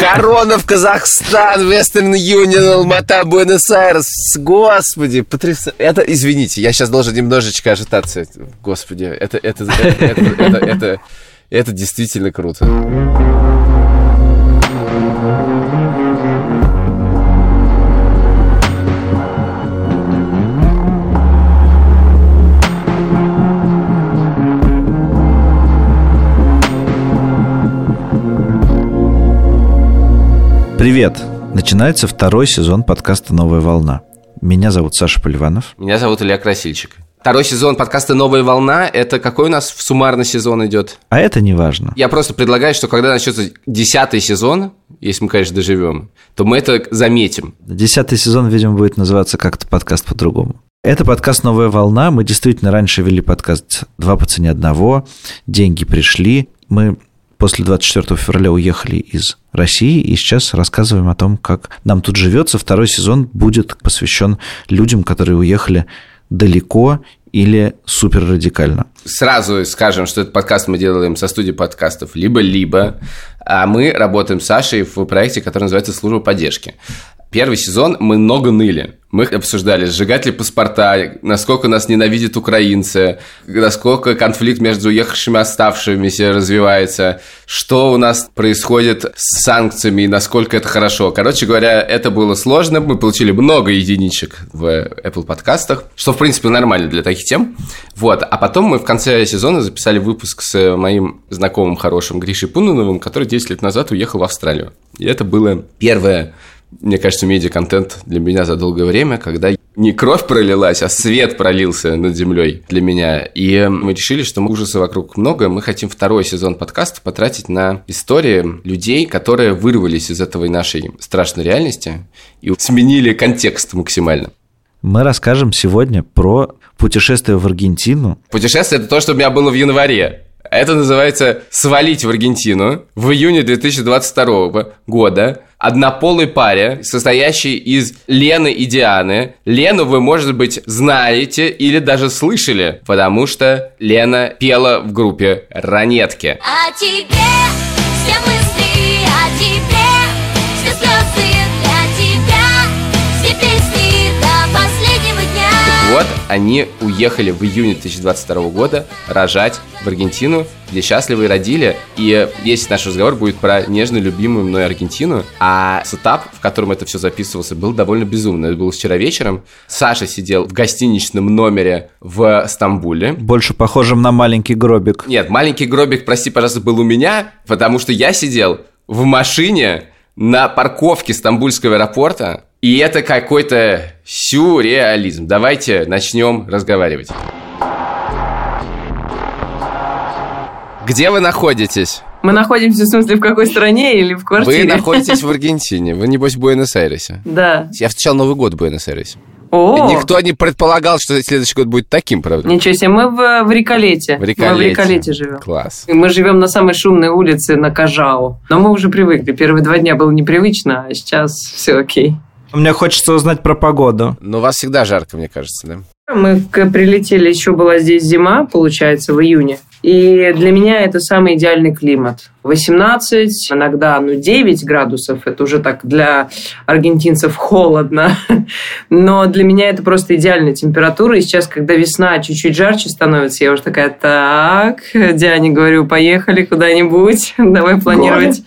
Корона в Казахстан, Вестерн Юнион, Алмата, Буэнос-Айрес. Господи, потрясающе. Это, извините, я сейчас должен немножечко ожидаться. Господи, это, это, это, это, это, это, это действительно круто. Привет! Начинается второй сезон подкаста «Новая волна». Меня зовут Саша Поливанов. Меня зовут Илья Красильчик. Второй сезон подкаста «Новая волна» — это какой у нас в суммарный сезон идет? А это не важно. Я просто предлагаю, что когда начнется десятый сезон, если мы, конечно, доживем, то мы это заметим. Десятый сезон, видимо, будет называться как-то подкаст по-другому. Это подкаст «Новая волна». Мы действительно раньше вели подкаст «Два по цене одного». Деньги пришли. Мы после 24 февраля уехали из России и сейчас рассказываем о том, как нам тут живется. Второй сезон будет посвящен людям, которые уехали далеко или супер радикально. Сразу скажем, что этот подкаст мы делаем со студии подкастов либо-либо, а мы работаем с Сашей в проекте, который называется «Служба поддержки». Первый сезон мы много ныли. Мы обсуждали, сжигать ли паспорта, насколько нас ненавидят украинцы, насколько конфликт между уехавшими и оставшимися развивается, что у нас происходит с санкциями и насколько это хорошо. Короче говоря, это было сложно. Мы получили много единичек в Apple подкастах, что, в принципе, нормально для таких тем. Вот. А потом мы в конце сезона записали выпуск с моим знакомым хорошим Гришей Пуновым, который 10 лет назад уехал в Австралию. И это было первое мне кажется, медиа-контент для меня за долгое время, когда не кровь пролилась, а свет пролился над землей для меня. И мы решили, что ужаса вокруг много. Мы хотим второй сезон подкаста потратить на истории людей, которые вырвались из этой нашей страшной реальности и сменили контекст максимально. Мы расскажем сегодня про путешествие в Аргентину. Путешествие – это то, что у меня было в январе. Это называется «Свалить в Аргентину» в июне 2022 года однополой паре, состоящей из Лены и Дианы. Лену вы, может быть, знаете или даже слышали, потому что Лена пела в группе «Ранетки». А тебе все мысли, а тебе они уехали в июне 2022 года рожать в Аргентину, где счастливы родили. И весь наш разговор будет про нежно любимую мной Аргентину. А сетап, в котором это все записывался, был довольно безумный. Это было вчера вечером. Саша сидел в гостиничном номере в Стамбуле. Больше похожим на маленький гробик. Нет, маленький гробик, прости, пожалуйста, был у меня, потому что я сидел в машине на парковке Стамбульского аэропорта, и это какой-то сюрреализм. Давайте начнем разговаривать. Где вы находитесь? Мы находимся, в смысле, в какой стране или в квартире? Вы находитесь в Аргентине. Вы, небось, в Буэнос-Айресе. Да. Я встречал Новый год в Буэнос-Айресе. О! Никто не предполагал, что следующий год будет таким, правда? Ничего себе, мы в, в Риколете. В Риколете. Мы в Риколете живем. Класс. И мы живем на самой шумной улице на Кажау. Но мы уже привыкли. Первые два дня было непривычно, а сейчас все окей. Мне хочется узнать про погоду. Но у вас всегда жарко, мне кажется, да? Мы прилетели, еще была здесь зима, получается, в июне. И для меня это самый идеальный климат. 18, иногда ну, 9 градусов. Это уже так для аргентинцев холодно. Но для меня это просто идеальная температура. И сейчас, когда весна чуть-чуть жарче становится, я уже такая, так, Диане говорю, поехали куда-нибудь. Давай планировать.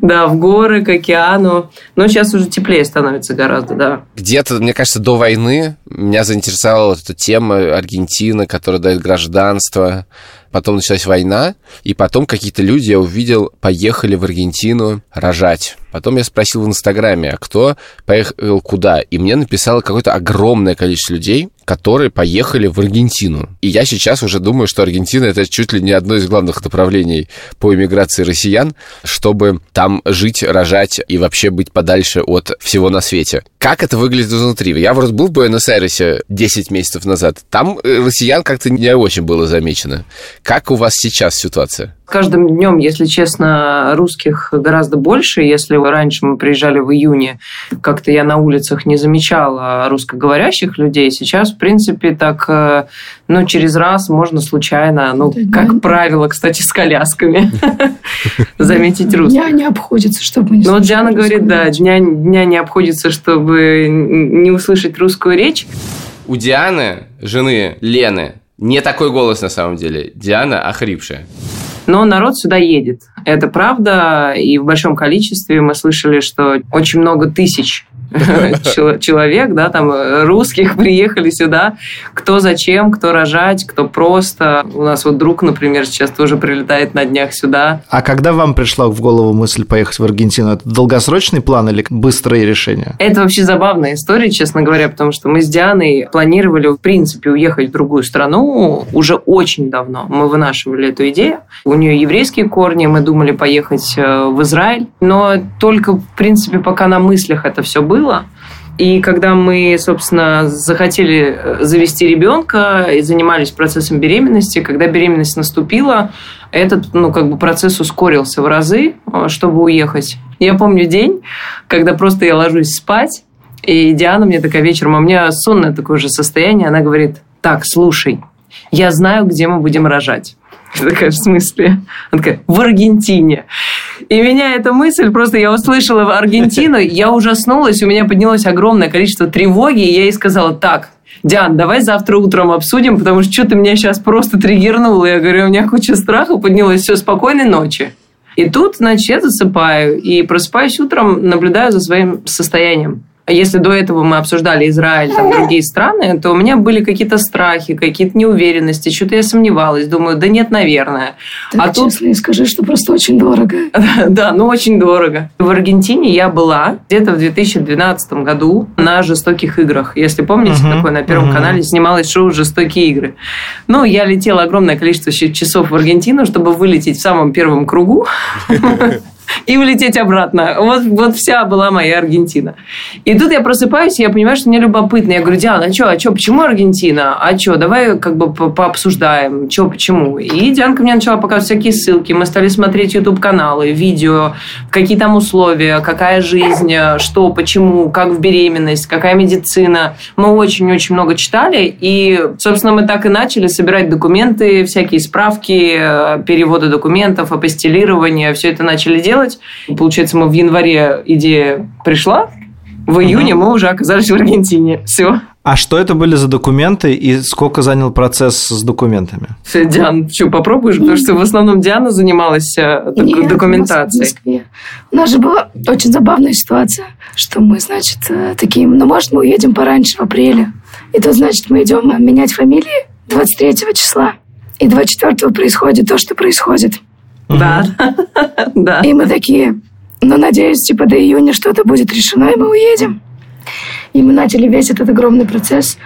Горы? Да, в горы, к океану. Но сейчас уже теплее становится гораздо, да. Где-то, мне кажется, до войны меня заинтересовала эта тема Аргентины, которая дает гражданство потом началась война, и потом какие-то люди, я увидел, поехали в Аргентину рожать. Потом я спросил в Инстаграме, а кто поехал куда? И мне написало какое-то огромное количество людей, которые поехали в Аргентину. И я сейчас уже думаю, что Аргентина это чуть ли не одно из главных направлений по иммиграции россиян, чтобы там жить, рожать и вообще быть подальше от всего на свете. Как это выглядит изнутри? Я просто был в Буэнос-Айресе 10 месяцев назад. Там э, россиян как-то не очень было замечено. Как у вас сейчас ситуация? Каждым днем, если честно, русских гораздо больше. Если раньше мы приезжали в июне, как-то я на улицах не замечала русскоговорящих людей. Сейчас, в принципе, так, э, ну, через раз можно случайно, ну, как правило, кстати, с колясками заметить русских. Дня не обходится, чтобы не Ну, вот Диана говорит, да, дня, дня не обходится, чтобы не услышать русскую речь. У Дианы, жены Лены, не такой голос на самом деле. Диана охрипшая. Но народ сюда едет. Это правда, и в большом количестве мы слышали, что очень много тысяч человек, да, там русских приехали сюда, кто зачем, кто рожать, кто просто. У нас вот друг, например, сейчас тоже прилетает на днях сюда. А когда вам пришла в голову мысль поехать в Аргентину? Это долгосрочный план или быстрое решение? Это вообще забавная история, честно говоря, потому что мы с Дианой планировали, в принципе, уехать в другую страну уже очень давно. Мы вынашивали эту идею. У нее еврейские корни, мы думали поехать э, в Израиль, но только, в принципе, пока на мыслях это все было, было. И когда мы, собственно, захотели э, завести ребенка и занимались процессом беременности, когда беременность наступила, этот ну, как бы процесс ускорился в разы, э, чтобы уехать. Я помню день, когда просто я ложусь спать, и Диана мне такая вечером, а у меня сонное такое же состояние, она говорит, так, слушай, я знаю, где мы будем рожать. Я такая, в смысле? Она такая, в Аргентине. И меня эта мысль, просто я услышала в Аргентину, я ужаснулась, у меня поднялось огромное количество тревоги, и я ей сказала, так, Диан, давай завтра утром обсудим, потому что что-то меня сейчас просто триггернуло. Я говорю, у меня куча страха поднялась, все, спокойной ночи. И тут, значит, я засыпаю и просыпаюсь утром, наблюдаю за своим состоянием. А если до этого мы обсуждали Израиль, там, другие страны, то у меня были какие-то страхи, какие-то неуверенности, что-то я сомневалась, думаю, да нет, наверное. Так а честно тут... и скажи, что просто очень дорого. да, ну очень дорого. В Аргентине я была где-то в 2012 году на «Жестоких играх». Если помните, uh-huh, такое на Первом uh-huh. канале снималось шоу «Жестокие игры». Ну, я летела огромное количество часов в Аргентину, чтобы вылететь в самом первом кругу. и улететь обратно. Вот, вот вся была моя Аргентина. И тут я просыпаюсь, и я понимаю, что мне любопытно. Я говорю, Диана, а что, а что, почему Аргентина? А что, давай как бы пообсуждаем, что, почему? И Дианка мне начала показывать всякие ссылки. Мы стали смотреть YouTube-каналы, видео, какие там условия, какая жизнь, что, почему, как в беременность, какая медицина. Мы очень-очень много читали, и, собственно, мы так и начали собирать документы, всякие справки, э, переводы документов, апостилирование, все это начали делать делать. Получается, мы в январе идея пришла, в июне угу. мы уже оказались в Аргентине. Все. А что это были за документы и сколько занял процесс с документами? Диан, что, попробуешь? Потому что в основном Диана занималась э, Нет, документацией. У нас, у нас же была очень забавная ситуация, что мы, значит, э, такие, ну, может, мы уедем пораньше, в апреле. И тут, значит, мы идем менять фамилии 23 числа. И 24 происходит то, что происходит. Да. да. И мы такие, ну, надеюсь, типа до июня что-то будет решено, и мы уедем. И мы начали весь этот огромный процесс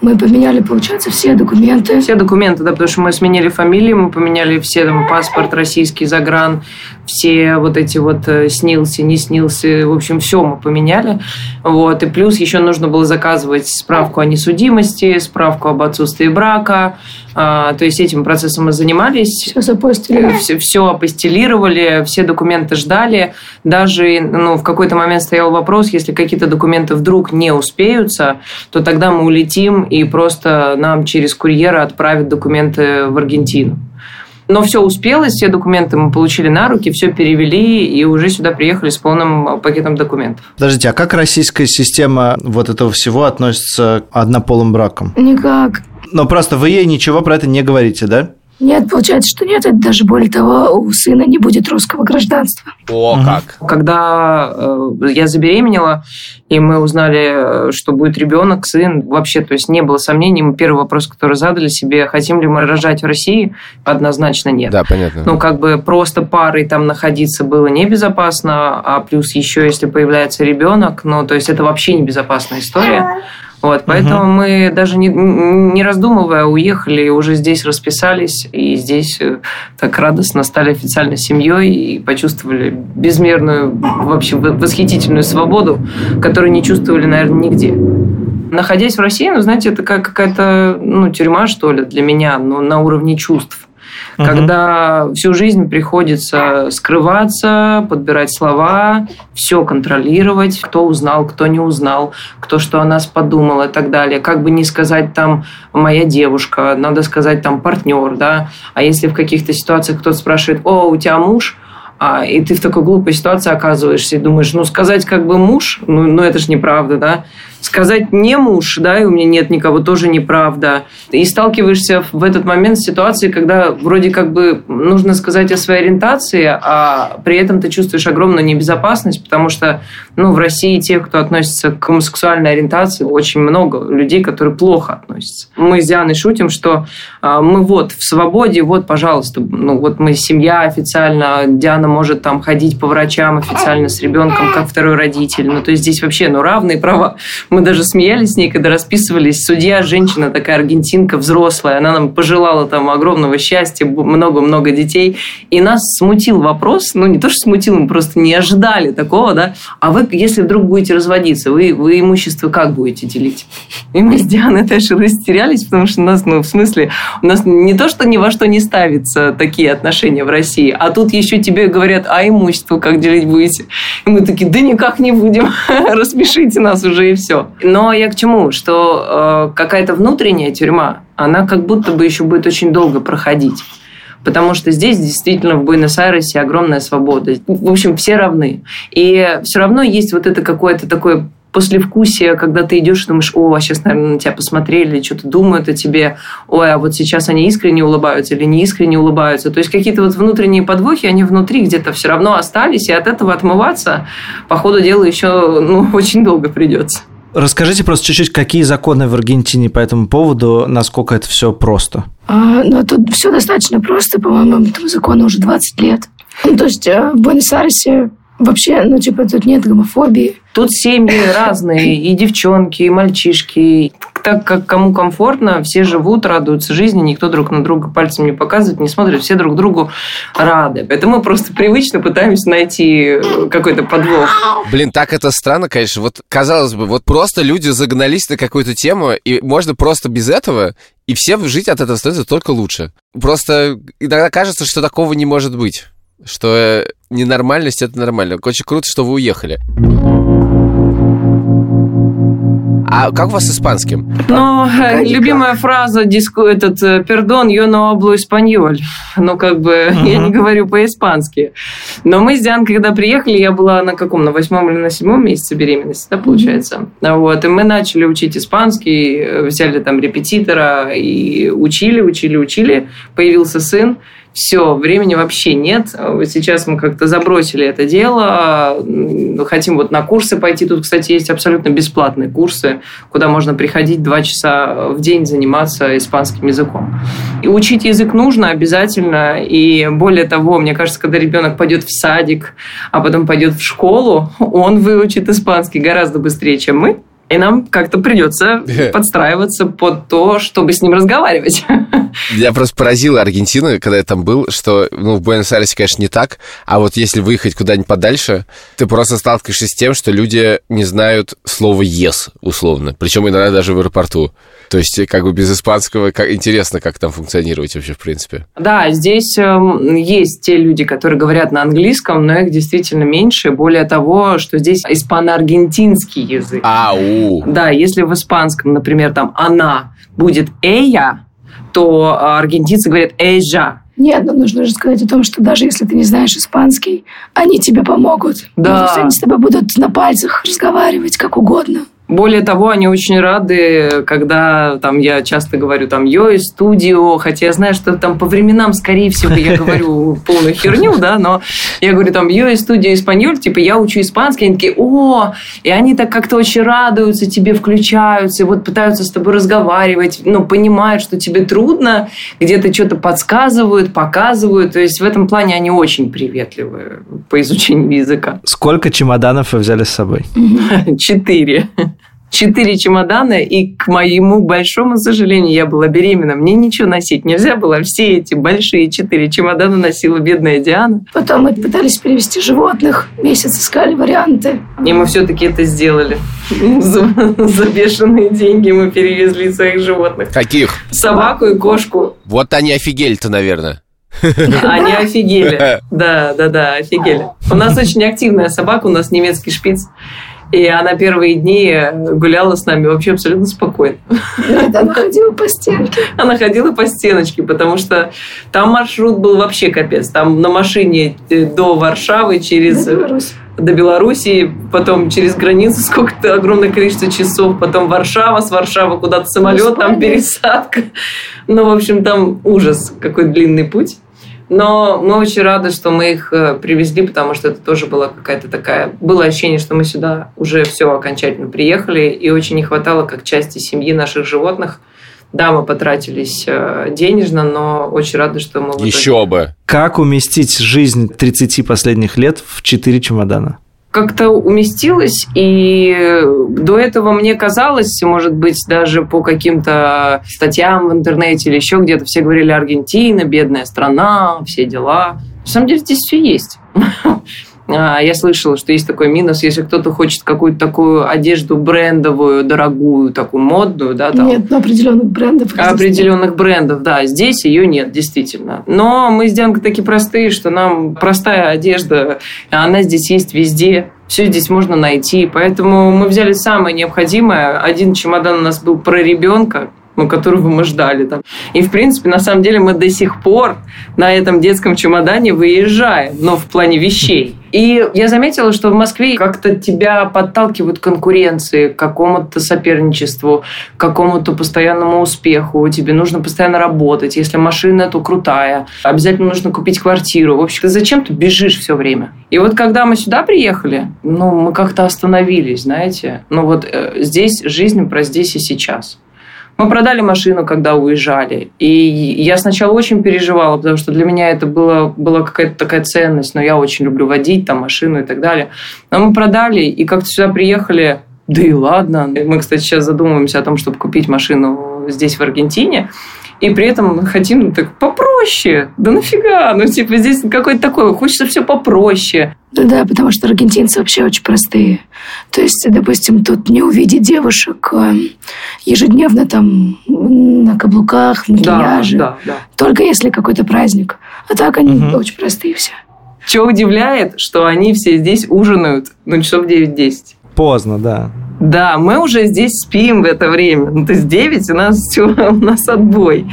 мы поменяли, получается, все документы. Все документы, да, потому что мы сменили фамилии, мы поменяли все там паспорт российский, загран, все вот эти вот э, снился, не снился, в общем, все мы поменяли. Вот. И плюс еще нужно было заказывать справку о несудимости, справку об отсутствии брака. А, то есть этим процессом мы занимались. Все запостили. Все, все апостелировали, все документы ждали. Даже ну, в какой-то момент стоял вопрос, если какие-то документы вдруг не успеются, то тогда мы улетим и просто нам через курьера отправят документы в Аргентину. Но все успелось, все документы мы получили на руки, все перевели и уже сюда приехали с полным пакетом документов. Подождите, а как российская система вот этого всего относится к однополым бракам? Никак. Но просто вы ей ничего про это не говорите, да? Нет, получается, что нет. Это даже более того, у сына не будет русского гражданства. О, угу. как! Когда э, я забеременела, и мы узнали, что будет ребенок, сын, вообще, то есть не было сомнений. Мы первый вопрос, который задали себе, хотим ли мы рожать в России, однозначно нет. Да, понятно. Ну, как бы просто парой там находиться было небезопасно, а плюс еще, если появляется ребенок, ну, то есть это вообще небезопасная история. Вот, поэтому угу. мы даже не, не раздумывая уехали уже здесь расписались, и здесь э, так радостно стали официально семьей и почувствовали безмерную, вообще восхитительную свободу, которую не чувствовали, наверное, нигде. Находясь в России, ну, знаете, это как какая-то ну, тюрьма, что ли, для меня, но на уровне чувств. Угу. когда всю жизнь приходится скрываться, подбирать слова, все контролировать, кто узнал, кто не узнал, кто что о нас подумал и так далее. Как бы не сказать там моя девушка, надо сказать там партнер, да. А если в каких-то ситуациях кто-то спрашивает, о, у тебя муж, а, и ты в такой глупой ситуации оказываешься и думаешь, ну, сказать как бы муж, ну, ну это же неправда, да? Сказать не муж, да, и у меня нет никого, тоже неправда. И сталкиваешься в этот момент с ситуацией, когда вроде как бы нужно сказать о своей ориентации, а при этом ты чувствуешь огромную небезопасность, потому что, ну, в России тех, кто относится к гомосексуальной ориентации, очень много людей, которые плохо относятся. Мы с Дианой шутим, что а, мы вот в свободе, вот, пожалуйста, ну, вот мы семья официально, Диана может там ходить по врачам официально с ребенком, как второй родитель. Ну, то есть здесь вообще, ну, равные права мы даже смеялись с ней, когда расписывались. Судья, женщина такая аргентинка, взрослая. Она нам пожелала там огромного счастья, много-много детей. И нас смутил вопрос, ну не то, что смутил, мы просто не ожидали такого, да. А вы, если вдруг будете разводиться, вы, вы имущество как будете делить? И мы с Дианой тоже растерялись, потому что у нас, ну, в смысле, у нас не то, что ни во что не ставятся такие отношения в России, а тут еще тебе говорят, а имущество как делить будете? И мы такие, да никак не будем, распишите нас уже и все. Но я к чему? Что э, какая-то внутренняя тюрьма, она как будто бы еще будет очень долго проходить. Потому что здесь действительно в Буэнос-Айресе огромная свобода. В общем, все равны. И все равно есть вот это какое-то такое послевкусие, когда ты идешь и думаешь, о, а сейчас, наверное, на тебя посмотрели, что-то думают о тебе, ой, а вот сейчас они искренне улыбаются или не искренне улыбаются. То есть какие-то вот внутренние подвохи, они внутри где-то все равно остались, и от этого отмываться, по ходу дела, еще ну, очень долго придется. Расскажите просто чуть-чуть, какие законы в Аргентине по этому поводу, насколько это все просто? А, ну, тут все достаточно просто, по-моему, этому закону уже 20 лет. Ну, то есть э, в Буэнос-Айресе вообще, ну, типа, тут нет гомофобии. Тут семьи разные, и девчонки, и мальчишки. Так как кому комфортно, все живут, радуются жизни, никто друг на друга пальцем не показывает, не смотрит, все друг другу рады. Поэтому мы просто привычно пытаемся найти какой-то подвох. Блин, так это странно, конечно. Вот, казалось бы, вот просто люди загнались на какую-то тему, и можно просто без этого, и все жить от этого становится только лучше. Просто иногда кажется, что такого не может быть что ненормальность это нормально. Очень круто, что вы уехали. А как у вас с испанским? Ну, любимая фраза, диску, этот, пердон, yo no hablo español. Ну, как бы, uh-huh. я не говорю по-испански. Но мы с Дианой, когда приехали, я была на каком, на восьмом или на седьмом месяце беременности, да, получается? Вот, и мы начали учить испанский, взяли там репетитора и учили, учили, учили. Появился сын все, времени вообще нет. Сейчас мы как-то забросили это дело, хотим вот на курсы пойти. Тут, кстати, есть абсолютно бесплатные курсы, куда можно приходить два часа в день заниматься испанским языком. И учить язык нужно обязательно, и более того, мне кажется, когда ребенок пойдет в садик, а потом пойдет в школу, он выучит испанский гораздо быстрее, чем мы. И нам как-то придется подстраиваться под то, чтобы с ним разговаривать. Я просто поразила Аргентину, когда я там был, что ну, в Буэнос-Айресе, конечно, не так, а вот если выехать куда-нибудь подальше, ты просто сталкиваешься с тем, что люди не знают слова «yes», условно, причем иногда даже в аэропорту. То есть, как бы без испанского, как, интересно, как там функционировать вообще, в принципе. Да, здесь э, есть те люди, которые говорят на английском, но их действительно меньше. Более того, что здесь испано-аргентинский язык. Да, если в испанском, например, там «она» будет «эя», то аргентинцы говорят «эжа». Нет, но нужно же сказать о том, что даже если ты не знаешь испанский, они тебе помогут. Да. Потому они с тобой будут на пальцах разговаривать как угодно. Более того, они очень рады, когда там я часто говорю там «Йой, студио», хотя я знаю, что там по временам, скорее всего, я говорю полную херню, да, но я говорю там «Йой, студио, испаньоль», типа я учу испанский, они такие «О!» И они так как-то очень радуются, тебе включаются, и вот пытаются с тобой разговаривать, ну, понимают, что тебе трудно, где-то что-то подсказывают, показывают, то есть в этом плане они очень приветливы по изучению языка. Сколько чемоданов вы взяли с собой? Четыре четыре чемодана, и, к моему большому сожалению, я была беременна. Мне ничего носить нельзя было. Все эти большие четыре чемодана носила бедная Диана. Потом мы пытались перевести животных, месяц искали варианты. И мы все-таки это сделали. За, за бешеные деньги мы перевезли своих животных. Каких? Собаку и кошку. Вот они офигели-то, наверное. Они офигели. Да, да, да, офигели. У нас очень активная собака, у нас немецкий шпиц. И она первые дни гуляла с нами вообще абсолютно спокойно. она ходила по стенке. Она ходила по стеночке, потому что там маршрут был вообще капец. Там на машине э, до Варшавы через... До Беларуси. До Белоруссии, потом через границу сколько-то огромное количество часов, потом Варшава, с Варшавы куда-то самолет, там пересадка. Ну, в общем, там ужас, какой длинный путь. Но мы очень рады, что мы их э, привезли, потому что это тоже была какая-то такая... Было ощущение, что мы сюда уже все окончательно приехали, и очень не хватало как части семьи наших животных. Да, мы потратились э, денежно, но очень рады, что мы... Еще бы! Как уместить жизнь 30 последних лет в 4 чемодана? Как-то уместилось, и до этого мне казалось, может быть, даже по каким-то статьям в интернете или еще где-то все говорили Аргентина, бедная страна, все дела. На самом деле здесь все есть. А, я слышала, что есть такой минус, если кто-то хочет какую-то такую одежду брендовую, дорогую, такую модную, да, там. Нет, но определенных брендов. Определенных брендов, да. Здесь ее нет, действительно. Но мы с Дианкой такие простые, что нам простая одежда, она здесь есть везде. Все здесь можно найти. Поэтому мы взяли самое необходимое. Один чемодан у нас был про ребенка, ну, которого мы ждали там. И, в принципе, на самом деле мы до сих пор на этом детском чемодане выезжаем, но в плане вещей. И я заметила, что в Москве как-то тебя подталкивают к конкуренции, к какому-то соперничеству, к какому-то постоянному успеху. Тебе нужно постоянно работать. Если машина, то крутая. Обязательно нужно купить квартиру. В общем, зачем ты бежишь все время? И вот когда мы сюда приехали, ну, мы как-то остановились, знаете. Ну, вот э, здесь жизнь про здесь и сейчас. Мы продали машину, когда уезжали. И я сначала очень переживала, потому что для меня это было, была какая-то такая ценность. Но я очень люблю водить там машину и так далее. Но мы продали, и как-то сюда приехали. Да и ладно. Мы, кстати, сейчас задумываемся о том, чтобы купить машину здесь, в Аргентине. И при этом хотим ну, так попроще. Да нафига? Ну, типа, здесь какой-то такой, хочется все попроще. Да, да, потому что аргентинцы вообще очень простые. То есть, допустим, тут не увидеть девушек э, ежедневно там на каблуках, макияже. Да, да, да. Только если какой-то праздник. А так они угу. очень простые все. Что удивляет, что они все здесь ужинают ну, часов 9-10. Поздно, да. Да, мы уже здесь спим в это время. Ну, то есть 9 у нас все, у нас отбой.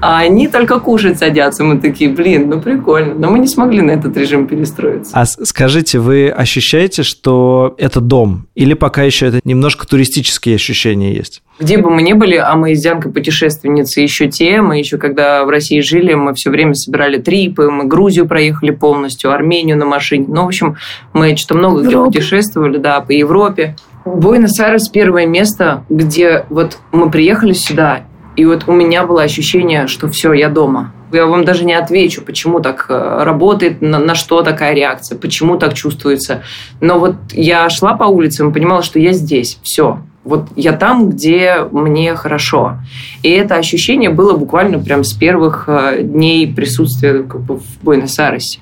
А они только кушать садятся. Мы такие, блин, ну прикольно. Но мы не смогли на этот режим перестроиться. А скажите, вы ощущаете, что это дом? Или пока еще это немножко туристические ощущения есть? Где бы мы ни были, а мы с Янкой путешественницы еще те, мы еще когда в России жили, мы все время собирали трипы, мы Грузию проехали полностью, Армению на машине. Ну, в общем, мы что-то много где путешествовали, да, по Европе. Буэнос-Айрес первое место, где вот мы приехали сюда, и вот у меня было ощущение, что все, я дома. Я вам даже не отвечу, почему так э, работает, на, на что такая реакция, почему так чувствуется. Но вот я шла по улицам и понимала, что я здесь, все. Вот я там, где мне хорошо. И это ощущение было буквально прям с первых э, дней присутствия как бы, в Буэнос-Айресе.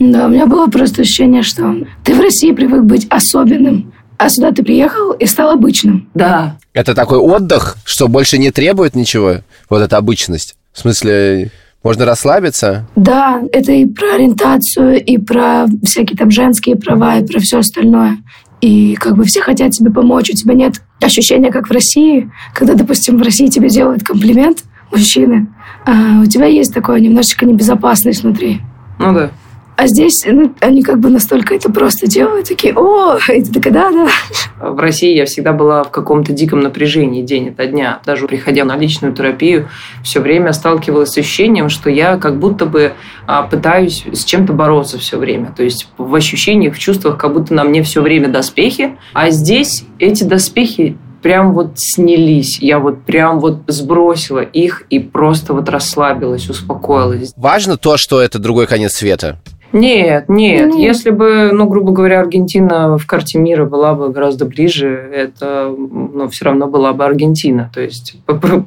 Да, у меня было просто ощущение, что ты в России привык быть особенным, а сюда ты приехал и стал обычным. Да. Это такой отдых, что больше не требует ничего, вот эта обычность. В смысле, можно расслабиться? Да, это и про ориентацию, и про всякие там женские права, и про все остальное. И как бы все хотят тебе помочь, у тебя нет ощущения, как в России, когда, допустим, в России тебе делают комплимент мужчины, а у тебя есть такое немножечко небезопасность внутри. Ну да. А здесь ну, они как бы настолько это просто делают, такие, о, и ты такая, да, да. В России я всегда была в каком-то диком напряжении день ото дня. Даже приходя на личную терапию, все время сталкивалась с ощущением, что я как будто бы а, пытаюсь с чем-то бороться все время. То есть в ощущениях, в чувствах, как будто на мне все время доспехи. А здесь эти доспехи прям вот снялись. Я вот прям вот сбросила их и просто вот расслабилась, успокоилась. Важно то, что это другой конец света. Нет, нет. нет. Если бы, ну, грубо говоря, Аргентина в карте мира была бы гораздо ближе, это, ну, все равно была бы Аргентина. То есть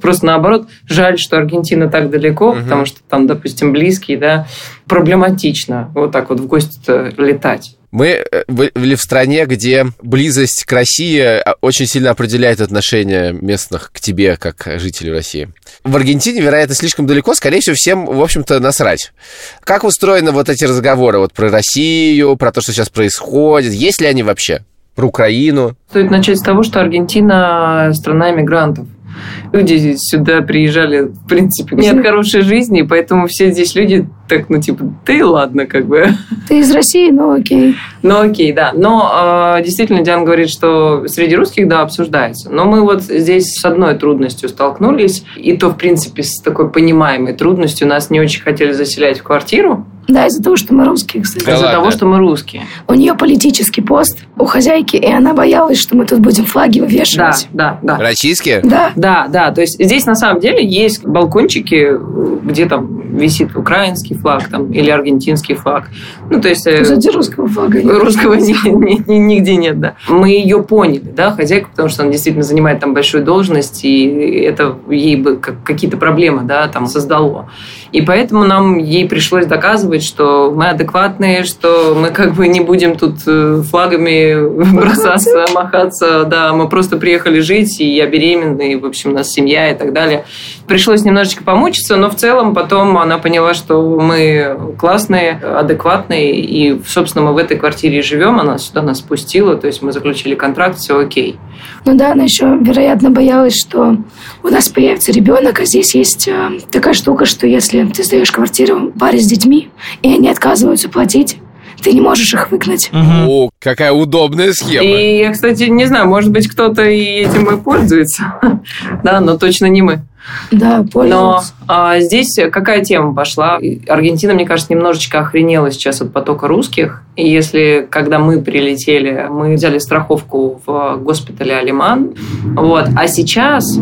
просто наоборот, жаль, что Аргентина так далеко, угу. потому что там, допустим, близкие, да, проблематично вот так вот в гости летать. Мы э, были в стране, где близость к России а, очень сильно определяет отношение местных к тебе, как жителю России. В Аргентине, вероятно, слишком далеко, скорее всего, всем, в общем-то, насрать. Как устроены вот эти разговоры вот про Россию, про то, что сейчас происходит? Есть ли они вообще? Про Украину? Стоит начать с того, что Аргентина – страна иммигрантов. Люди сюда приезжали, в принципе, не от хорошей жизни, поэтому все здесь люди так, ну, типа, да и ладно, как бы. Ты из России, ну окей. Ну окей, да. Но э, действительно, Диана говорит, что среди русских, да, обсуждается. Но мы вот здесь с одной трудностью столкнулись, и то, в принципе, с такой понимаемой трудностью. Нас не очень хотели заселять в квартиру, да, из-за того, что мы русские, кстати. Да из-за ладно. того, что мы русские. У нее политический пост у хозяйки, и она боялась, что мы тут будем флаги вывешивать. Да, да, да. Российские? Да. Да, да. То есть здесь на самом деле есть балкончики, где там висит украинский флаг там, или аргентинский флаг. Ну, то есть... Э, кстати, русского флага нет. Русского нигде нет, да. Мы ее поняли, да, хозяйка, потому что она действительно занимает там большую должность, и это ей бы какие-то проблемы, да, там создало. И поэтому нам ей пришлось доказывать, что мы адекватные, что мы как бы не будем тут э, флагами бросаться, махаться. Да, мы просто приехали жить, и я беременна, и, в общем, у нас семья и так далее. Пришлось немножечко помучиться, но в целом потом она поняла, что мы классные, адекватные, и, собственно, мы в этой квартире живем, она сюда нас спустила, то есть мы заключили контракт, все окей. Ну да, она еще, вероятно, боялась, что у нас появится ребенок, а здесь есть э, такая штука, что если ты сдаешь квартиру паре с детьми, и они отказываются платить, ты не можешь их выгнать. Угу. О, какая удобная схема. И я, кстати, не знаю, может быть, кто-то и этим и пользуется. да, но точно не мы. Да, Но а, здесь какая тема пошла? Аргентина, мне кажется, немножечко охренела сейчас от потока русских. И если, когда мы прилетели, мы взяли страховку в госпитале Алиман, вот, а сейчас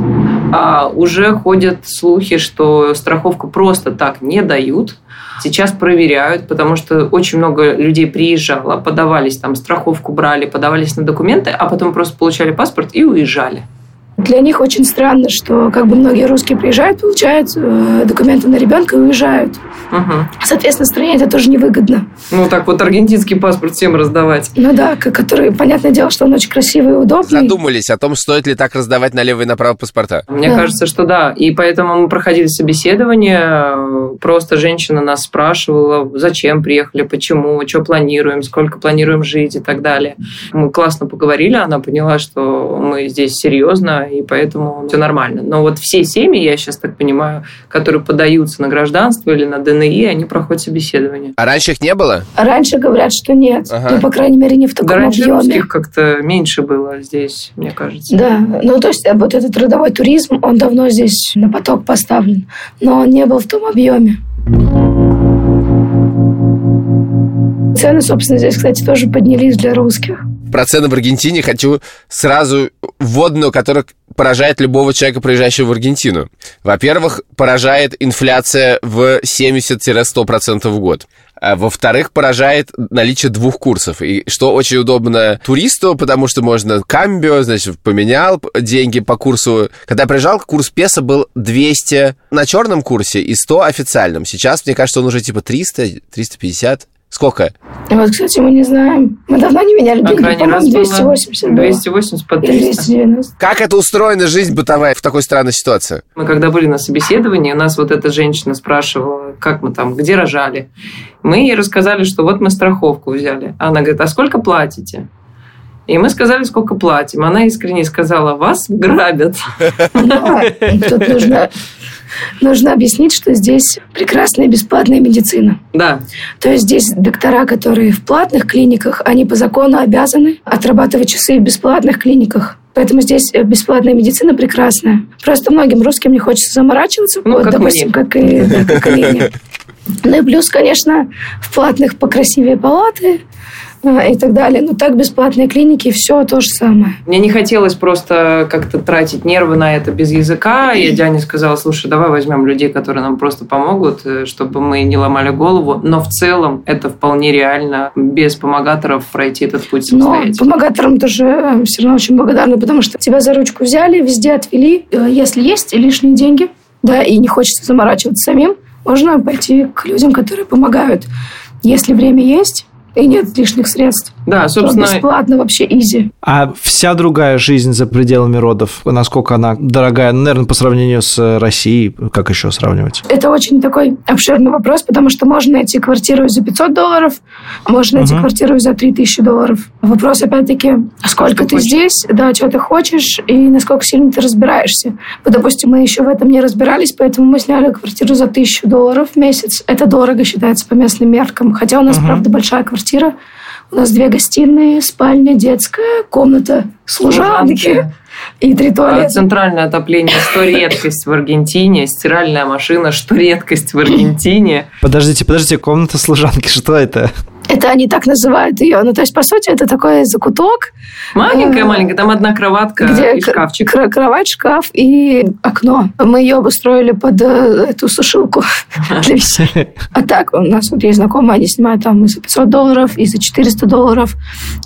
а, уже ходят слухи, что страховку просто так не дают, Сейчас проверяют, потому что очень много людей приезжало, подавались там, страховку брали, подавались на документы, а потом просто получали паспорт и уезжали. Для них очень странно, что как бы многие русские приезжают, получают э, документы на ребенка и уезжают. Угу. Соответственно, стране это тоже невыгодно. Ну, так вот аргентинский паспорт всем раздавать. Ну да, который, понятное дело, что он очень красивый и удобный. Задумались о том, стоит ли так раздавать налево и направо паспорта. Мне да. кажется, что да. И поэтому мы проходили собеседование. Просто женщина нас спрашивала, зачем приехали, почему, что планируем, сколько планируем жить и так далее. Мы классно поговорили, она поняла, что мы здесь серьезно, и поэтому все нормально. Но вот все семьи, я сейчас так понимаю, которые подаются на гражданство или на ДНИ, они проходят собеседование. А раньше их не было? Раньше говорят, что нет. Ага. Ну, по крайней мере, не в таком да, раньше объеме. русских как-то меньше было здесь, мне кажется. Да, ну то есть вот этот трудовой туризм, он давно здесь на поток поставлен, но он не был в том объеме. Цены, собственно, здесь, кстати, тоже поднялись для русских про цены в Аргентине хочу сразу вводную, которая поражает любого человека, приезжающего в Аргентину. Во-первых, поражает инфляция в 70-100% в год. А во-вторых, поражает наличие двух курсов. И что очень удобно туристу, потому что можно камбио, значит, поменял деньги по курсу. Когда я приезжал, курс песо был 200 на черном курсе и 100 официальном. Сейчас, мне кажется, он уже типа 300, 350. Сколько? Вот, кстати, мы не знаем. Мы давно не меняли деньги, а по-моему, 280 было. 280 по 300. 290. Как это устроена жизнь бытовая в такой странной ситуации? Мы когда были на собеседовании, у нас вот эта женщина спрашивала, как мы там, где рожали. Мы ей рассказали, что вот мы страховку взяли. Она говорит, а сколько платите? И мы сказали, сколько платим. Она искренне сказала, вас грабят. Тут нужно нужно объяснить, что здесь прекрасная бесплатная медицина. Да. То есть здесь доктора, которые в платных клиниках, они по закону обязаны отрабатывать часы в бесплатных клиниках. Поэтому здесь бесплатная медицина прекрасная. Просто многим русским не хочется заморачиваться, ну, вот, как допустим, мне. как и, да, как и Ну и плюс, конечно, в платных покрасивее палаты, и так далее. Но так бесплатные клиники, все то же самое. Мне не хотелось просто как-то тратить нервы на это без языка. Я Диане сказала, слушай, давай возьмем людей, которые нам просто помогут, э, чтобы мы не ломали голову. Но в целом это вполне реально без помогаторов пройти этот путь самостоятельно. Но помогаторам тоже э, все равно очень благодарны, потому что тебя за ручку взяли, везде отвели. Э, если есть лишние деньги, да, и не хочется заморачиваться самим, можно пойти к людям, которые помогают. Если время есть, и нет лишних средств. Да, собственно, бесплатно вообще изи. А вся другая жизнь за пределами родов, насколько она дорогая, ну, наверное, по сравнению с Россией, как еще сравнивать? Это очень такой обширный вопрос, потому что можно найти квартиру за 500 долларов, а можно найти Мгм. квартиру за 3000 долларов. Вопрос, опять-таки, сколько ты хочешь. здесь, да, что ты хочешь и насколько сильно ты разбираешься. Вот, допустим, мы еще в этом не разбирались, поэтому мы сняли квартиру за 1000 долларов в месяц. Это дорого считается по местным меркам. Хотя у нас, Мгм. правда, большая квартира. У нас две гостиные, спальня, детская, комната, служанки Служанки. и три а, туалета. центральное отопление, что редкость в Аргентине, стиральная машина, что редкость в Аргентине. Подождите, подождите, комната служанки, что это? Это они так называют ее. Ну, то есть, по сути, это такой закуток, Маленькая-маленькая, там одна кроватка где и шкафчик. кр- кровать, шкаф и окно. Мы ее обустроили под э, эту сушилку для веселья. А так, у нас вот есть знакомые, они снимают там и за 500 долларов, и за 400 долларов.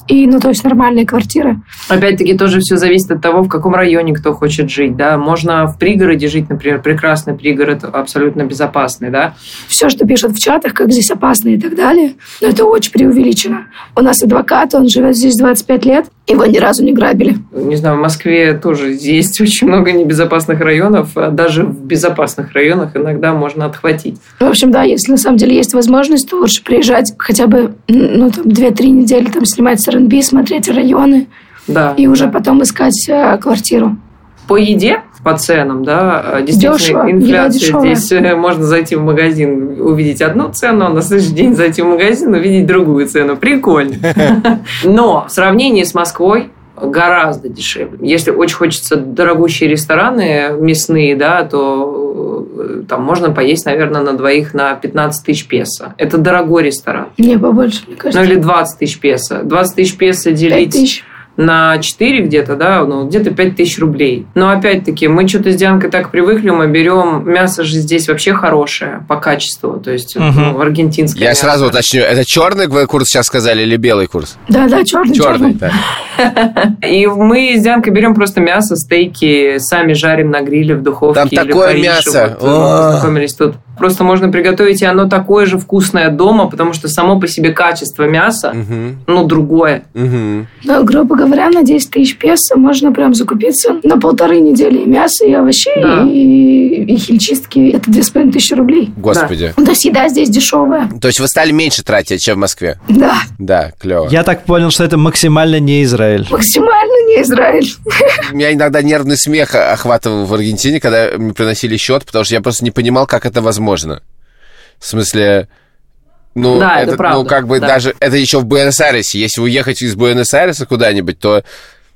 И, ну, то есть, нормальные квартиры. Опять-таки тоже все зависит от того, в каком районе кто хочет жить, да. Можно в пригороде жить, например, прекрасный пригород, абсолютно безопасный, да. Все, что пишут в чатах, как здесь опасно и так далее, это очень преувеличено. У нас адвокат, он живет здесь 25 лет, его ни разу не грабили. Не знаю, в Москве тоже есть очень много небезопасных районов, а даже в безопасных районах иногда можно отхватить. В общем, да, если на самом деле есть возможность, то лучше приезжать хотя бы ну, там, 2-3 недели, там, снимать с РНБ, смотреть районы, Да. и уже да. потом искать э, квартиру. По еде, по ценам, да, а, действительно, Дешево, инфляция здесь э, можно зайти в магазин, увидеть одну цену, а на следующий день зайти в магазин, увидеть другую цену. Прикольно. Но в сравнении с Москвой гораздо дешевле. Если очень хочется дорогущие рестораны мясные, да, то э, там можно поесть, наверное, на двоих на 15 тысяч песо. Это дорогой ресторан. Не, побольше, мне Ну кажется. или 20 тысяч песо. 20 тысяч песо 5 делить тысяч. На 4 где-то, да, ну, где-то 5 тысяч рублей. Но опять-таки, мы что-то с Дианкой так привыкли, мы берем мясо же здесь вообще хорошее по качеству, то есть Мгм. ну, аргентинское Я мясо. сразу уточню, это черный вы курс сейчас сказали или белый курс? Да, да, черный, Черный, черный. так. И мы с Дианкой берем просто мясо, стейки, сами жарим на гриле в духовке. Там или такое мясо. Вот, познакомились тут. Просто можно приготовить, и оно такое же вкусное дома, потому что само по себе качество мяса, Мгм, ну, другое. мгм. Но, грубо говоря, на 10 тысяч песо можно прям закупиться на полторы недели и мяса, и овощей, Да. и, и химчистки. Это 2,5 тысячи рублей. Господи. Ну, То есть еда здесь дешевая. То есть вы стали меньше тратить, чем в Москве? Да, Да, клево. Я так понял, что это максимально не Израиль. максимально не Израиль. Меня иногда нервный смех охватывал в Аргентине, когда мне приносили счет, потому что я просто не понимал, как это возможно. В смысле, ну, Да, это правда, ну, как бы да. даже это еще в Буэнос-Айресе. Если уехать из Буэнос-Айреса куда-нибудь, то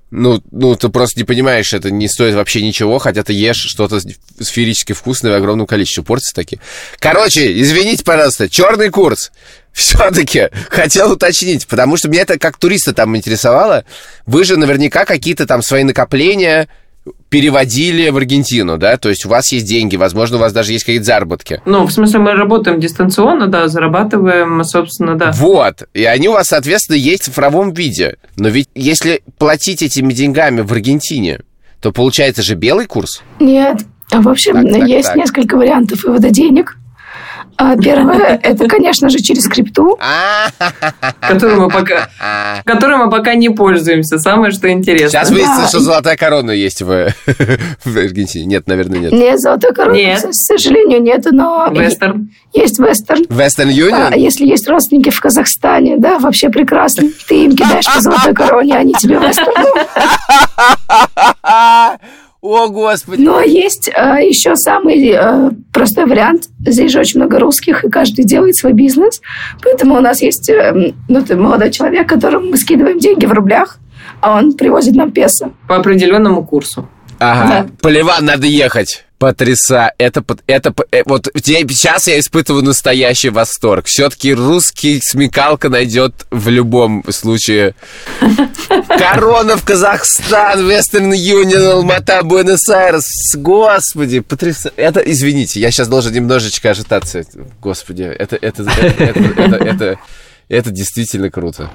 ну, ну, ты просто не понимаешь, это не стоит вообще ничего, хотя ты ешь что-то сферически вкусное в огромном количестве. Порции такие. Короче, извините, пожалуйста, черный курс. Все-таки хотел уточнить, потому что меня это как туриста там интересовало. Вы же наверняка какие-то там свои накопления переводили в Аргентину, да? То есть у вас есть деньги, возможно, у вас даже есть какие-то заработки. Ну, в смысле, мы работаем дистанционно, да, зарабатываем, собственно, да. Вот. И они у вас, соответственно, есть в цифровом виде. Но ведь если платить этими деньгами в Аргентине, то получается же белый курс. Нет. В общем, Так, так, есть так. несколько вариантов вывода денег. А Первое, это, конечно же, через крипту. Которую мы пока, которой мы пока не пользуемся. Самое, что интересно. Сейчас выяснится, Да. что золотая корона есть в, в Аргентине. Нет, наверное, нет. Нет, золотой короны, Нет. к сожалению, нет, но Вестерн. есть вестерн. Western А Union? если есть родственники в Казахстане, да, вообще прекрасно. Ты им кидаешь по золотой короне, они тебе вестерн. О, господи. Но есть э, еще самый э, простой вариант. Здесь же очень много русских, и каждый делает свой бизнес. Поэтому у нас есть э, ну, ты молодой человек, которому мы скидываем деньги в рублях, а он привозит нам песо. По определенному курсу. Ага. Поливан, надо ехать. Потряса. Это, это, э, вот сейчас я испытываю настоящий восторг. Все-таки русский смекалка найдет в любом случае. Корона в Казахстан, Western Union, Алмата, Буэнос-Айрес. Господи, потрясающе. Это, извините, я сейчас должен немножечко ожидаться. Господи, это, это, это, это, это, это, это действительно круто.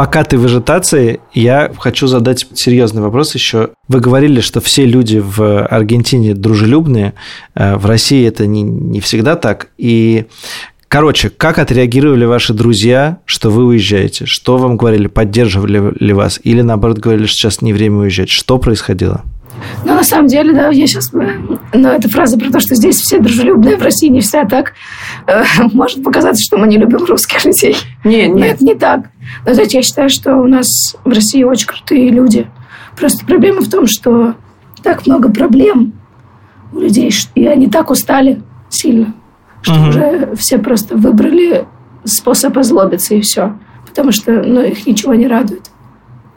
Пока ты в ажитации, я хочу задать серьезный вопрос еще. Вы говорили, что все люди в Аргентине дружелюбные, э, в России это не, не всегда так. И Короче, как отреагировали ваши друзья, что вы уезжаете? Что вам говорили? Поддерживали ли вас? Или, наоборот, говорили, что сейчас не время уезжать? Что происходило? Ну, на самом деле, да, я сейчас... Но эта фраза про то, что здесь все дружелюбные, в России не вся так, э, может показаться, что мы не любим русских людей. Нет, Но нет. это не так. Но, знаете, я считаю, что у нас в России очень крутые люди. Просто проблема в том, что так много проблем у людей, и они так устали сильно, что Мгм. уже все просто выбрали способ озлобиться, и все. Потому что ну, их ничего не радует.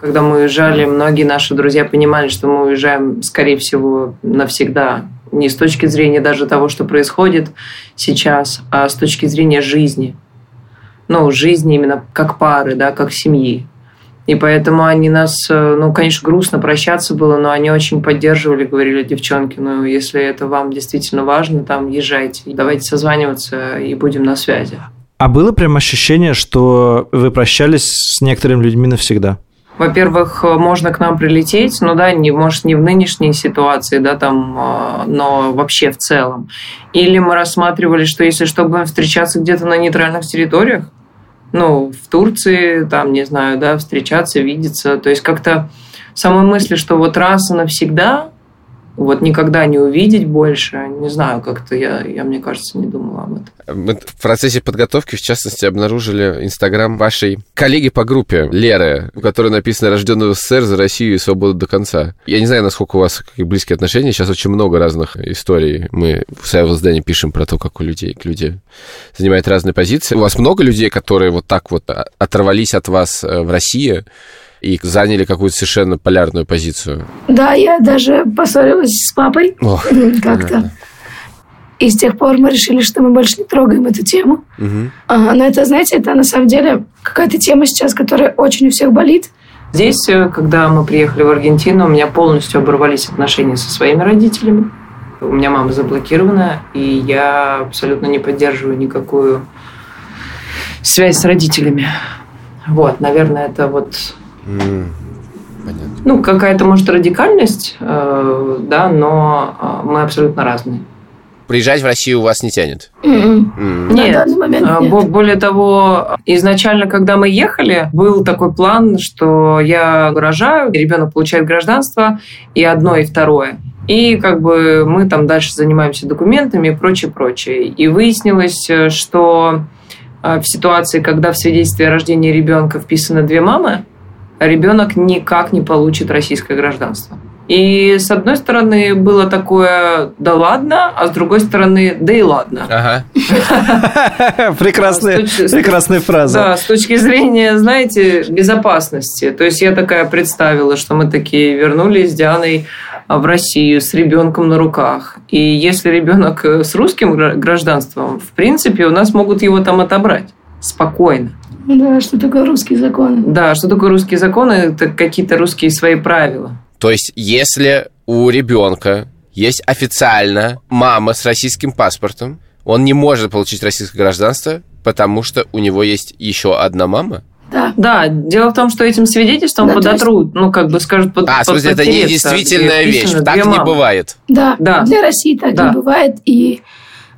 Когда мы уезжали, многие наши друзья понимали, что мы уезжаем, скорее всего, навсегда. Не с точки зрения даже того, что происходит сейчас, а с точки зрения жизни. Ну, жизни именно как пары, да, как семьи. И поэтому они нас, э, ну, конечно, грустно прощаться было, но они очень поддерживали, говорили, девчонки, ну, если это вам действительно важно, там, езжайте, давайте созваниваться и будем на связи. А было прям ощущение, что вы прощались с некоторыми людьми навсегда? Во-первых, э, можно к нам прилететь, ну да, не, может, не в нынешней ситуации, да, там, э, но вообще в целом. Или мы рассматривали, что если что, будем встречаться где-то на нейтральных территориях, ну, в Турции, там, не знаю, да, встречаться, видеться. То есть как-то самой мысли, что вот раз и навсегда, вот никогда не увидеть больше, не знаю, как-то я, я, мне кажется, не думала об этом. Мы в процессе подготовки, в частности, обнаружили инстаграм вашей коллеги по группе, Леры, у которой написано «Рожденный в СССР за Россию и свободу до конца». Я не знаю, насколько у вас близкие отношения. Сейчас очень много разных историй. Мы в своем издании пишем про то, как у людей люди занимают разные позиции. У вас много людей, которые вот так вот оторвались от вас э, в России и заняли какую-то совершенно полярную позицию? Да, я даже поссорилась с папой Ох, как-то. понятно. И с тех пор мы решили, что мы больше не трогаем эту тему. Мгм. А, но это, знаете, это на самом деле какая-то тема сейчас, которая очень у всех болит. Здесь, э, когда мы приехали в Аргентину, у меня полностью оборвались отношения со своими родителями. У меня мама заблокирована, и я абсолютно не поддерживаю никакую связь с родителями. Вот, наверное, это вот, Понятно. ну, какая-то, может, радикальность, э, да, но э, мы абсолютно разные. Приезжать в Россию у вас не тянет? М-м. М. На Нет. данный момент А, нет. бо- Более того, изначально, когда мы ехали, был такой план, что я рожаю, ребенок получает гражданство, и одно, и второе. И как бы мы там дальше занимаемся документами и прочее, прочее. И выяснилось, э, что э, в ситуации, когда в свидетельстве о рождении ребенка вписаны две мамы, ребенок никак не получит российское гражданство. И с одной стороны было такое, да ладно, а с другой стороны, да и ладно. Ага. Прекрасная, прекрасная фраза. Да, с точки зрения, знаете, безопасности. То есть я такая представила, что мы такие вернулись с Дианой а, в Россию с ребенком на руках. И если ребенок э, с русским гра- гражданством, в принципе, у нас могут его там отобрать спокойно. Да, что такое русские законы? Да, что такое русские законы? Это какие-то русские свои правила. То есть, если у ребенка есть официально мама с российским паспортом, он не может получить российское гражданство, потому что у него есть еще одна мама? Да. Да, дело в том, что этим свидетельством Да, подотрут, ну, как бы скажут, под, А, в смысле, это не действительная вещь, так не бывает. Да, Да. для России так Да. не бывает. И,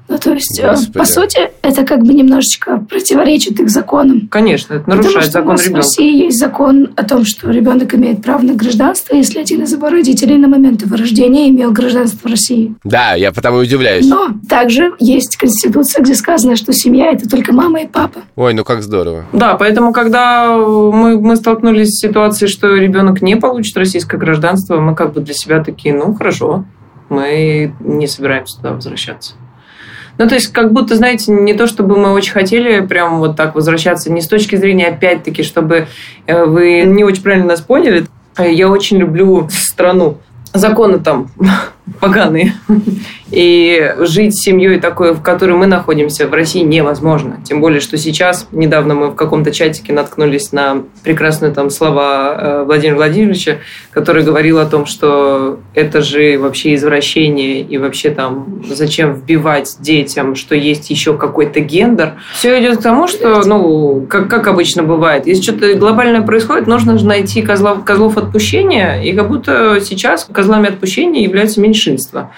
ну, то есть, э, Господи. по сути, это как бы немножечко противоречит их законам. Конечно, это Потому нарушает что у закон нас в ребенка. России есть закон о том, что ребенок имеет право на гражданство, если один из его родителей на момент его рождения имел гражданство России. Да, я потому и удивляюсь. Но также есть конституция, где сказано, что семья – это только мама и папа. Ой, ну как здорово. Да, поэтому, когда мы, мы столкнулись с ситуацией, что ребенок не получит российское гражданство, мы как бы для себя такие, ну, хорошо, мы не собираемся туда возвращаться. Ну, то есть, как будто, знаете, не то, чтобы мы очень хотели прям вот так возвращаться, не с точки зрения, опять-таки, чтобы э, вы не очень правильно нас поняли. Я очень люблю страну. Законы там поганые. И жить с семьей такой, в которой мы находимся, в России невозможно. Тем более, что сейчас, недавно мы в каком-то чатике наткнулись на прекрасные там слова э, Владимира Владимировича, который говорил о том, что это же вообще извращение, и вообще там зачем вбивать детям, что есть еще какой-то гендер. Все идет к тому, что, ну, как, как обычно бывает, если что-то глобальное происходит, нужно же найти козлов, козлов отпущения, и как будто сейчас козлами отпущения являются меньшинства.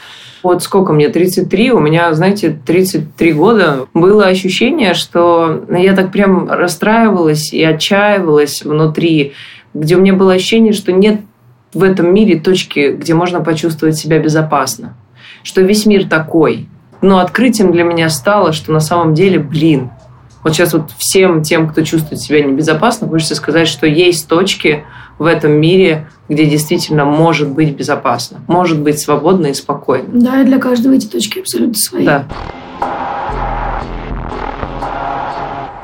Вот сколько мне, 33, у меня, знаете, 33 года, было ощущение, что я так прям расстраивалась и отчаивалась внутри, где у меня было ощущение, что нет в этом мире точки, где можно почувствовать себя безопасно. Что весь мир такой. Но открытием для меня стало, что на самом деле, блин, вот сейчас вот всем тем, кто чувствует себя небезопасно, хочется сказать, что есть точки в этом мире, где действительно может быть безопасно, может быть свободно и спокойно. Да, и для каждого эти точки абсолютно свои. Да.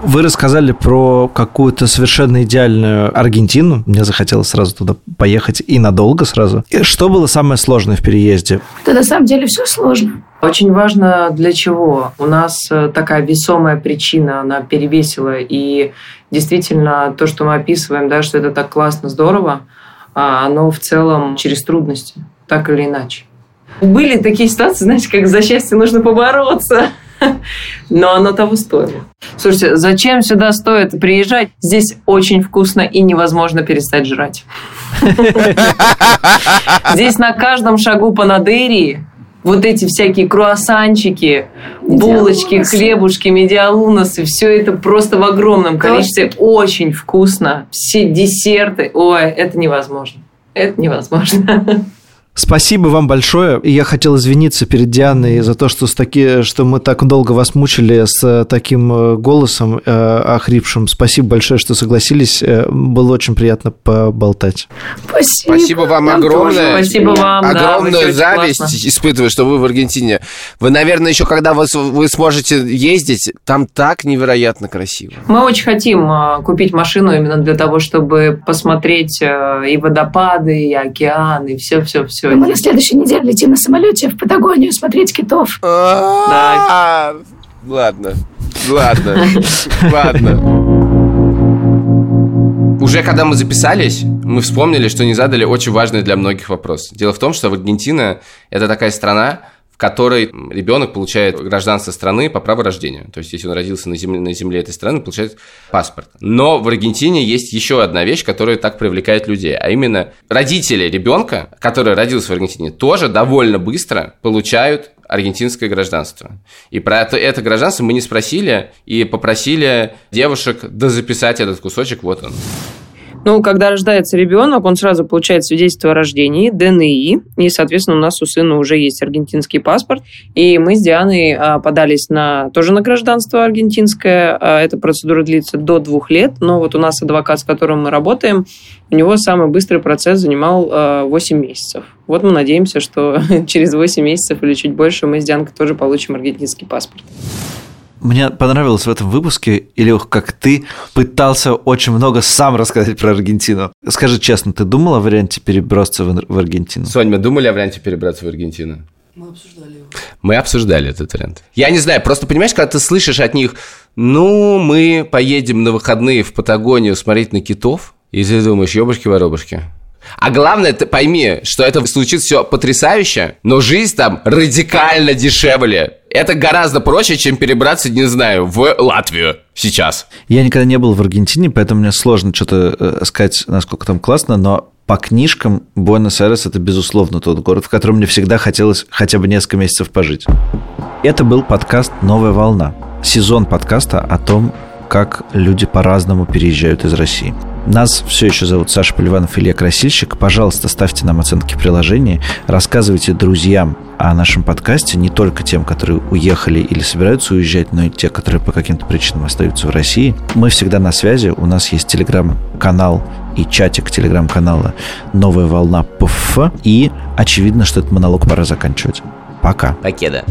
Вы рассказали про какую-то совершенно идеальную Аргентину. Мне захотелось сразу туда поехать и надолго сразу. И что было самое сложное в переезде? Да на самом деле все сложно. Очень важно для чего. У нас э, такая весомая причина, она перевесила. И действительно, то, что мы описываем, да, что это так классно, здорово, а оно в целом через трудности, так или иначе. Были такие ситуации, знаете, как за счастье нужно побороться. Но оно того стоило. Слушайте, зачем сюда стоит приезжать? Здесь очень вкусно и невозможно перестать жрать. Здесь на каждом шагу по Надерии вот эти всякие круассанчики, булочки, хлебушки, медиалуносы, все это просто в огромном количестве. Очень вкусно. Все десерты. Ой, это невозможно. Это невозможно. Спасибо вам большое. И я хотел извиниться перед Дианой за то, что, с таки, что мы так долго вас мучили с э, таким э, голосом э, охрипшим. Спасибо большое, что согласились. Э, Было очень приятно поболтать. Спасибо. Спасибо вам тоже огромное. очень Спасибо вам. да, Огромную очень зависть классно. испытываю, что вы в Аргентине. Вы, наверное, еще когда вы, вы сможете ездить, там так невероятно красиво. Мы очень хотим купить машину именно для того, чтобы посмотреть и водопады, и океан, и все-все-все. Мы на следующей неделе летим на самолете в Патагонию смотреть китов. А, Ладно, ладно, ладно. Уже когда мы записались, мы вспомнили, что не задали очень важный для многих вопрос. Дело в том, что Аргентина – это такая страна, в которой ребенок получает гражданство страны по праву рождения. То есть, если он родился на земле, на земле этой страны, получает паспорт. Но в Аргентине есть еще одна вещь, которая так привлекает людей, а именно родители ребенка, который родился в Аргентине, тоже довольно быстро получают аргентинское гражданство. И про это, это гражданство мы не спросили и попросили девушек дозаписать этот кусочек, вот он. Ну, когда рождается ребенок, он сразу получает свидетельство о рождении, ДНИ, и, соответственно, у нас у сына уже есть аргентинский паспорт, и мы с Дианой а, подались на тоже на гражданство аргентинское. А, Эта процедура длится до двух лет, но вот у нас адвокат, с которым мы работаем, у него самый быстрый процесс занимал а, 8 месяцев. Вот мы надеемся, что через 8 месяцев или чуть больше мы с Дианкой тоже получим аргентинский паспорт. Мне понравилось в этом выпуске, Илюх, как ты пытался очень много сам рассказать про Аргентину. Скажи честно, ты думал о варианте переброситься в в Аргентину? Сонь, мы думали о варианте перебраться в Аргентину? Мы обсуждали его. Мы обсуждали этот вариант. Я не знаю, просто понимаешь, когда ты слышишь от них, ну, мы поедем на выходные в Патагонию смотреть на китов, и ты думаешь, ёбушки-воробушки. А главное, ты пойми, что это случится все потрясающе, но жизнь там радикально дешевле. Это гораздо проще, чем перебраться, не знаю, в Латвию сейчас. Я никогда не был в Аргентине, поэтому мне сложно что-то э, сказать, насколько там классно, но по книжкам Буэнос-Айрес – это, безусловно, тот город, в котором мне всегда хотелось хотя бы несколько месяцев пожить. Это был подкаст «Новая волна». Сезон подкаста о том, как люди по-разному переезжают из России. Нас все еще зовут Саша Поливанов, Илья Красильщик. Пожалуйста, ставьте нам оценки в приложении, рассказывайте друзьям о нашем подкасте, не только тем, которые уехали или собираются уезжать, но и те, которые по каким-то причинам остаются в России. Мы всегда на связи, у нас есть телеграм-канал и чатик телеграм-канала «Новая волна ПФ». И очевидно, что этот монолог пора заканчивать. Пока. Покеда.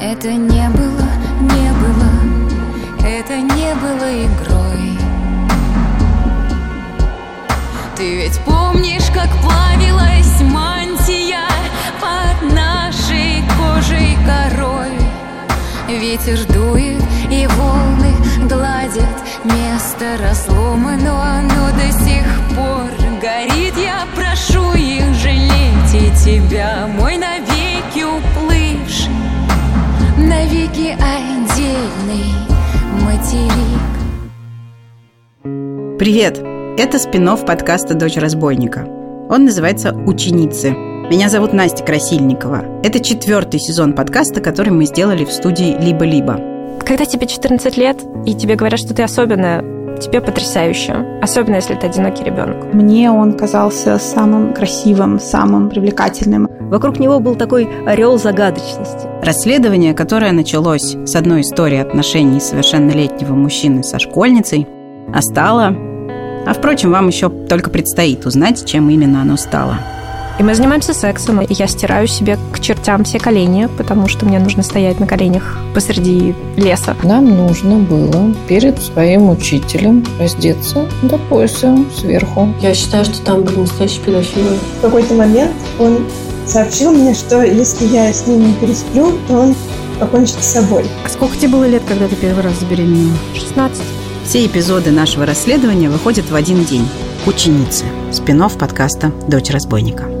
Это не помнишь, как плавилась мантия под нашей кожей корой? Ветер дует и волны гладят место разломано, но до сих пор горит. Я прошу их жалеть и тебя, мой навеки уплывший навеки отдельный материк. Привет! Это спин подкаста «Дочь разбойника». Он называется «Ученицы». Меня зовут Настя Красильникова. Это четвертый сезон подкаста, который мы сделали в студии «Либо-либо». Когда тебе 14 лет, и тебе говорят, что ты особенная, тебе потрясающе. Особенно, если ты одинокий ребенок. Мне он казался самым красивым, самым привлекательным. Вокруг него был такой орел загадочности. Расследование, которое началось с одной истории отношений совершеннолетнего мужчины со школьницей, а стало... А впрочем, вам еще только предстоит узнать, чем именно оно стало. И мы занимаемся сексом, и я стираю себе к чертям все колени, потому что мне нужно стоять на коленях посреди леса. Нам нужно было перед своим учителем раздеться до пояса сверху. Я считаю, что там были настоящие педофилы. В какой-то момент он сообщил мне, что если я с ним не пересплю, то он покончит с собой. А сколько тебе было лет, когда ты первый раз забеременела? 16. Все эпизоды нашего расследования выходят в один день. «Ученицы» – спин подкаста «Дочь разбойника».